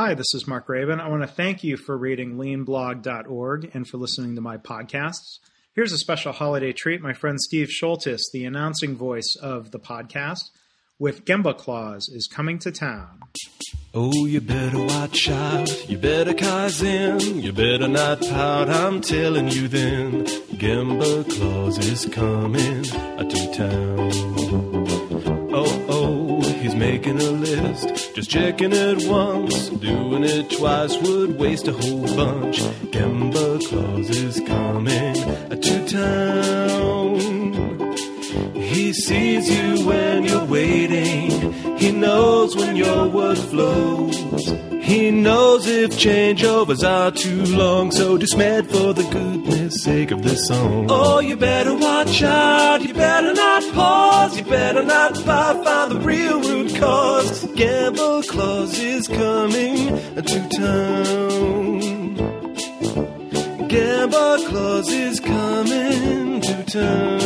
Hi, this is Mark Graban. I want to thank you for reading leanblog.org and for listening to my podcasts. Here's a special holiday treat. My friend Steve Schultis, the announcing voice of the podcast, with Gemba Claus, is coming to town. Oh, you better watch out. You better kaizen. You better not pout. I'm telling you then. Gemba Claus is coming to town. Making a list. Just checking it once. Doing it twice would waste a whole bunch. Gemba Claus is coming to town. He sees you when you're waiting. He knows when your word flows. He knows if changeovers are too long. So dismayed for the goodness sake of this song. Oh, you better watch out. You better not pause. You better not fight. Find the real cause. Gemba Claus is coming to town. Gemba Claus is coming to town.